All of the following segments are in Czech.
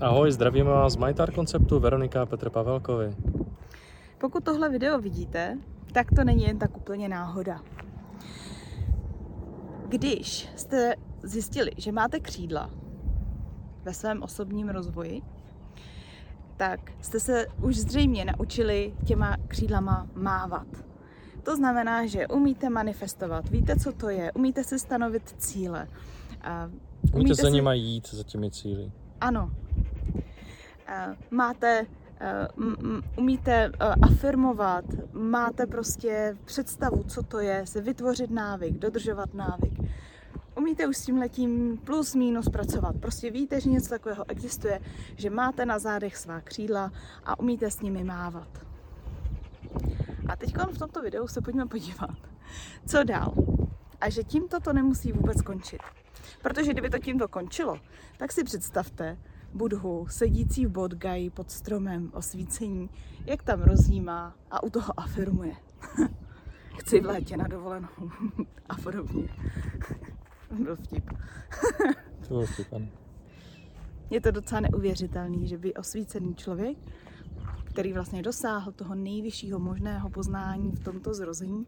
Ahoj, zdravíme vás z Majtar konceptu Veronika a Petr Pavelkovi. Pokud tohle video vidíte, tak to není jen tak úplně náhoda. Když jste zjistili, že máte křídla ve svém osobním rozvoji, tak jste se už zřejmě naučili těma křídlama mávat. To znamená, že umíte manifestovat, víte, co to je, umíte si stanovit cíle. a Umíte, umíte za nima jít, za těmi cíly. Ano. Máte umíte afirmovat, máte prostě představu, co to je, se vytvořit návyk, dodržovat návyk. Umíte už s tím letím plus minus pracovat. Prostě víte, že něco takového existuje, že máte na zádech svá křídla a umíte s nimi mávat. A teď v tomto videu se pojďme podívat, co dál. A že tímto to nemusí vůbec končit. Protože kdyby to tímto končilo, tak si představte Budhu sedící v Bodgaji pod stromem osvícení, jak tam rozjímá a u toho afirmuje. Chci v létě na dovolenou a podobně. Byl vtip. to byl vtip, ano. Je to docela neuvěřitelný, že by osvícený člověk, který vlastně dosáhl toho nejvyššího možného poznání v tomto zrození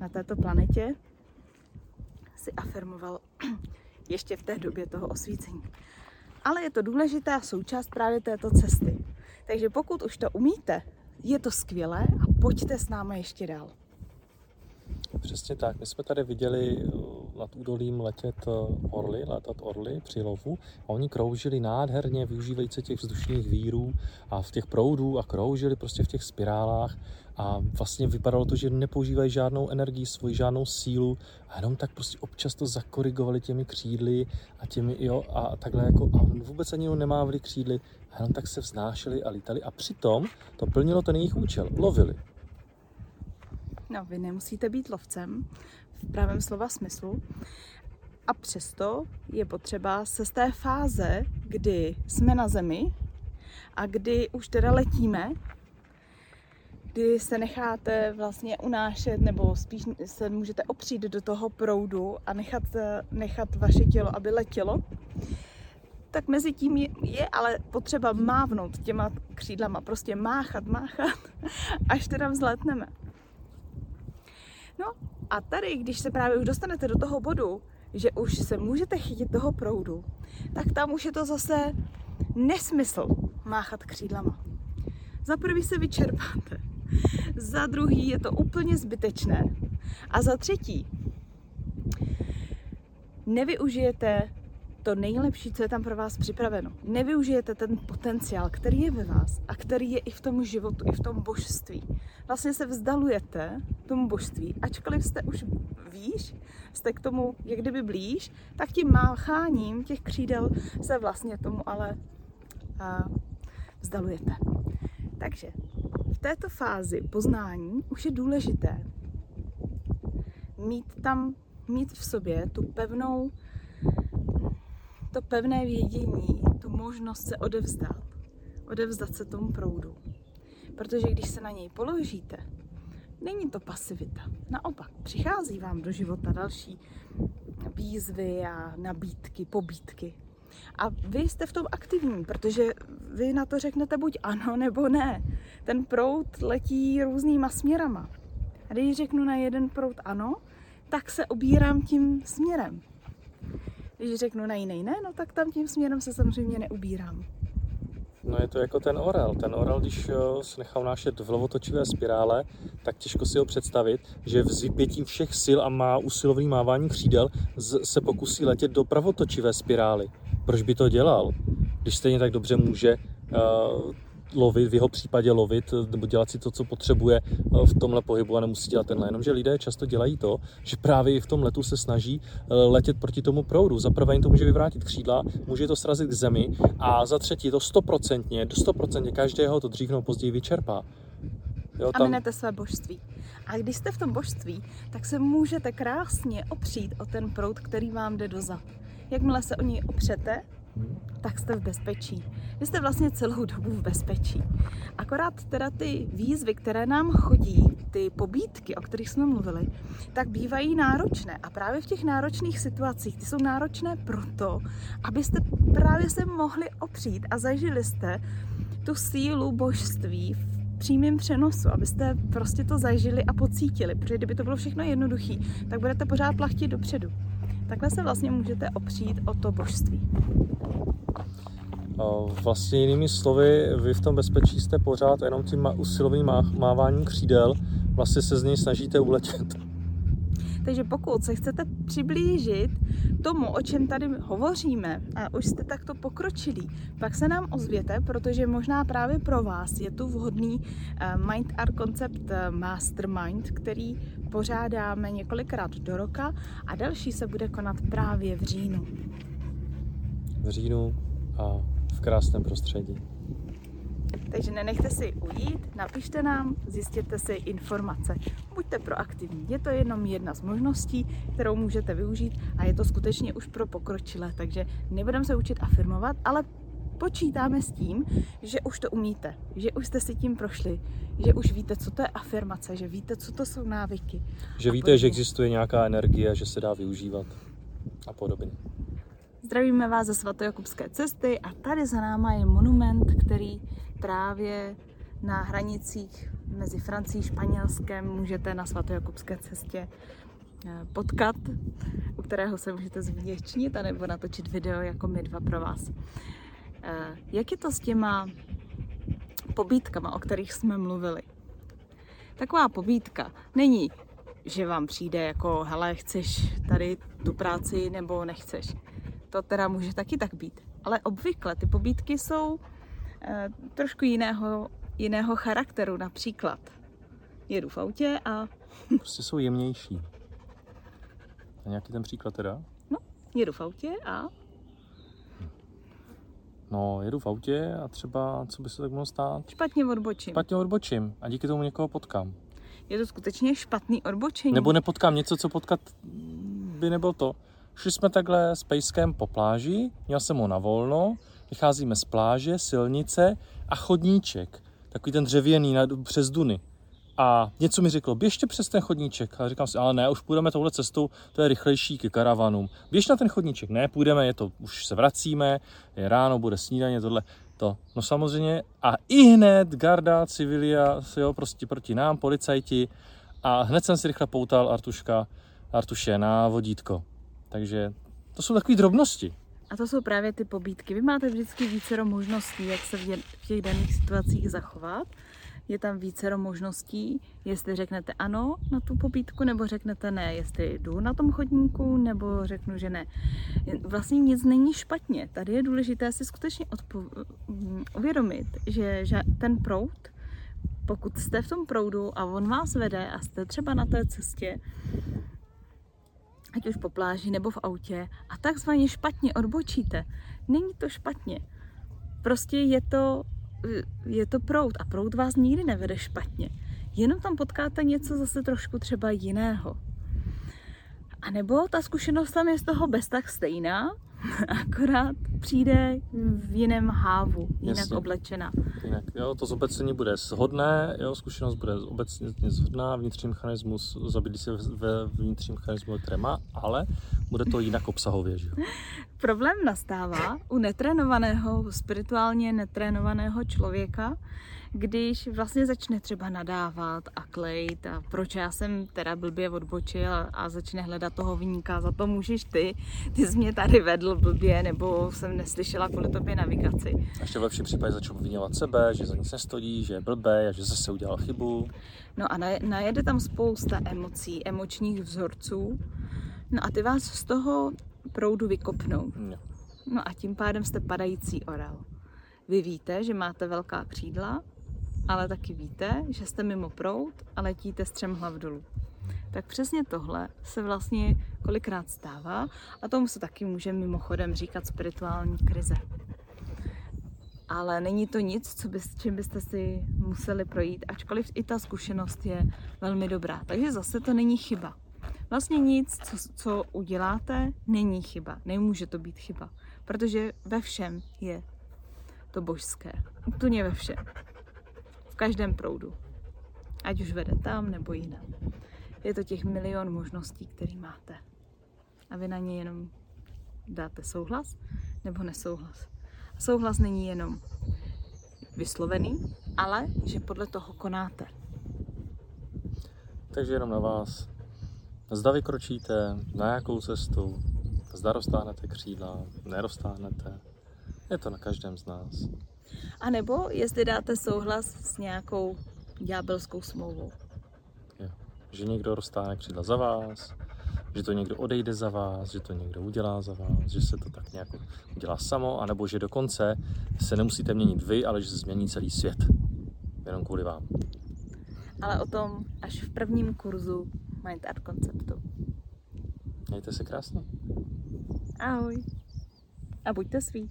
na této planetě, si afirmoval ještě v té době toho osvícení. Ale je to důležitá součást právě této cesty. Takže pokud už to umíte, je to skvělé a pojďte s námi ještě dál. Přesně tak. My jsme tady viděli uh, nad údolím letět uh, orly, letat orly při lovu. A oni kroužili nádherně, využívající těch vzdušných vírů a v těch proudů a kroužili prostě v těch spirálách. A vlastně vypadalo to, že nepoužívají žádnou energii, svoji žádnou sílu a jenom tak prostě občas to zakorigovali těmi křídly a těmi, jo, a takhle jako, a vůbec ani nemávali křídly a jenom tak se vznášeli a lítali. A přitom to plnilo ten jejich účel, lovili. No, vy nemusíte být lovcem v pravém slova smyslu. A přesto je potřeba se z té fáze, kdy jsme na zemi a kdy už teda letíme, kdy se necháte vlastně unášet nebo spíš se můžete opřít do toho proudu a nechat, nechat vaše tělo, aby letělo, tak mezi tím je, je ale potřeba mávnout těma křídlama, prostě máchat, máchat, až teda vzletneme. No a tady, když se právě už dostanete do toho bodu, že už se můžete chytit toho proudu, tak tam už je to zase nesmysl máchat křídlama. Za prvý se vyčerpáte, za druhý je to úplně zbytečné a za třetí nevyužijete to nejlepší, co je tam pro vás připraveno. Nevyužijete ten potenciál, který je ve vás a který je i v tom životu, i v tom božství. Vlastně se vzdalujete tomu božství, ačkoliv jste už výš, jste k tomu jak kdyby blíž, tak tím mácháním těch křídel se vlastně tomu ale a, vzdalujete. Takže v této fázi poznání už je důležité mít tam, mít v sobě tu pevnou to pevné vědění, tu možnost se odevzdat, odevzdat se tomu proudu. Protože když se na něj položíte, není to pasivita. Naopak, přichází vám do života další výzvy a nabídky, pobídky. A vy jste v tom aktivní, protože vy na to řeknete buď ano nebo ne. Ten proud letí různýma směrama. A když řeknu na jeden proud ano, tak se obírám tím směrem. Když řeknu na jiný ne, no tak tam tím směrem se samozřejmě neubírám. No je to jako ten orel. Ten orel, když eh, se nechá v lovotočivé spirále, tak těžko si ho představit, že v vypětím všech sil a má usilovný mávání křídel se pokusí letět do pravotočivé spirály. Proč by to dělal? Když stejně tak dobře může uh, lovit, v jeho případě lovit, nebo dělat si to, co potřebuje eh, v tomhle pohybu a nemusí dělat tenhle. Jenomže lidé často dělají to, že právě i v tom letu se snaží eh, letět proti tomu proudu. Za prvé jim to může vyvrátit křídla, může to srazit k zemi a za třetí to stoprocentně, do stoprocentně každého to dřív nebo později vyčerpá. Jo, tam... A minete své božství. A když jste v tom božství, tak se můžete krásně opřít o ten proud, který vám jde dozad. Jakmile se o něj opřete, tak jste v bezpečí. Vy jste vlastně celou dobu v bezpečí. Akorát teda ty výzvy, které nám chodí, ty pobídky, o kterých jsme mluvili, tak bývají náročné. A právě v těch náročných situacích, ty jsou náročné proto, abyste právě se mohli opřít a zažili jste tu sílu božství v přímém přenosu, abyste prostě to zažili a pocítili, protože kdyby to bylo všechno jednoduché, tak budete pořád plachtit dopředu. Takhle se vlastně můžete opřít o to božství. Vlastně jinými slovy, vy v tom bezpečí jste pořád jenom tím usilovným máváním křídel, vlastně se z něj snažíte uletět. Takže pokud se chcete přiblížit tomu, o čem tady hovoříme, a už jste takto pokročilí, pak se nám ozvěte, protože možná právě pro vás je tu vhodný eh, Mind Art Concept eh, Mastermind, který pořádáme několikrát do roka a další se bude konat právě v říjnu. V říjnu a v krásném prostředí. Takže nenechte si ujít, napište nám, zjistěte si informace. Buďte proaktivní. Je to jenom jedna z možností, kterou můžete využít a je to skutečně už pro pokročilé. Takže nebudeme se učit afirmovat, ale počítáme s tím, že už to umíte, že už jste si tím prošli, že už víte, co to je afirmace, že víte, co to jsou návyky. Že víte, podobně. že existuje nějaká energie, že se dá využívat a podobně. Zdravíme vás ze svatojakubské cesty a tady za náma je monument, který právě na hranicích mezi Francií a Španělskem můžete na svatojakubské cestě eh, potkat, u kterého se můžete zvděčnit nebo natočit video jako my dva pro vás. Eh, jak je to s těma pobítkama, o kterých jsme mluvili? Taková pobítka není, že vám přijde jako, hele, chceš tady tu práci nebo nechceš. To teda může taky tak být. Ale obvykle ty pobídky jsou trošku jiného, jiného charakteru. Například jedu v autě a... Prostě jsou jemnější. A nějaký ten příklad teda? No, jedu v autě a... No, jedu v autě a třeba, co by se tak mohlo stát? Špatně odbočím. Špatně odbočím a díky tomu někoho potkám. Je to skutečně špatný odbočení. Nebo nepotkám něco, co potkat by nebylo to. Šli jsme takhle s pejskem po pláži, měl jsem ho na volno, vycházíme z pláže, silnice a chodníček, takový ten dřevěný na, přes Duny. A něco mi řeklo, běžte přes ten chodníček. A říkám si, ale ne, už půjdeme touhle cestou, to je rychlejší ke karavanům. Běž na ten chodníček. Ne, půjdeme, je to, už se vracíme, je ráno, bude snídaně, tohle. To. No samozřejmě. A i hned garda, civilia, jo, prostě proti nám, policajti. A hned jsem si rychle poutal Artuška, Artuše na vodítko. Takže to jsou takové drobnosti. A to jsou právě ty pobídky. Vy máte vždycky více možností, jak se v těch daných situacích zachovat. Je tam více možností, jestli řeknete ano na tu pobídku, nebo řeknete ne, jestli jdu na tom chodníku, nebo řeknu, že ne. Vlastně nic není špatně. Tady je důležité si skutečně odpo- uvědomit, že, že ten proud, pokud jste v tom proudu a on vás vede a jste třeba na té cestě, ať už po pláži nebo v autě, a takzvaně špatně odbočíte. Není to špatně. Prostě je to, je to prout a prout vás nikdy nevede špatně. Jenom tam potkáte něco zase trošku třeba jiného. A nebo ta zkušenost tam je z toho bez tak stejná, akorát přijde v jiném hávu, jinak Jasně. oblečena. Jinak, jo, to zobecení bude shodné, jo, zkušenost bude obecně shodná, vnitřní mechanismus zabídí se ve vnitřním mechanismu, které má, ale bude to jinak obsahově, že jo. Problém nastává u netrénovaného, spirituálně netrénovaného člověka, když vlastně začne třeba nadávat a klejt a proč já jsem teda blbě odbočil a, a začne hledat toho vníka, za to můžeš ty, ty jsi mě tady vedl blbě, nebo jsem neslyšela kvůli tobě navigaci. A ještě v lepším případě začal obvinovat sebe, že za nic nestojí, že je blbé a že zase udělal chybu. No a najede tam spousta emocí, emočních vzorců, no a ty vás z toho proudu vykopnou. No. no a tím pádem jste padající orel. Vy víte, že máte velká křídla, ale taky víte, že jste mimo prout a letíte střemhlav dolů. Tak přesně tohle se vlastně kolikrát stává a tomu se taky může mimochodem říkat spirituální krize. Ale není to nic, co by, čím byste si museli projít, ačkoliv i ta zkušenost je velmi dobrá. Takže zase to není chyba. Vlastně nic, co, co uděláte, není chyba. Nemůže to být chyba. Protože ve všem je to božské. Úplně ve všem. V každém proudu. Ať už vede tam nebo jinam. Je to těch milion možností, které máte. A vy na ně jenom dáte souhlas nebo nesouhlas. A souhlas není jenom vyslovený, ale že podle toho konáte. Takže jenom na vás. Zda vykročíte, na jakou cestu, zda roztáhnete křídla, neroztáhnete. Je to na každém z nás. A nebo jestli dáte souhlas s nějakou ďábelskou smlouvou. Jo. Že někdo roztáhne křídla za vás, že to někdo odejde za vás, že to někdo udělá za vás, že se to tak nějak udělá samo, anebo že dokonce se nemusíte měnit vy, ale že se změní celý svět. Jenom kvůli vám. Ale o tom až v prvním kurzu Mind Art Konceptu. Mějte se krásně. Ahoj. A buďte svý.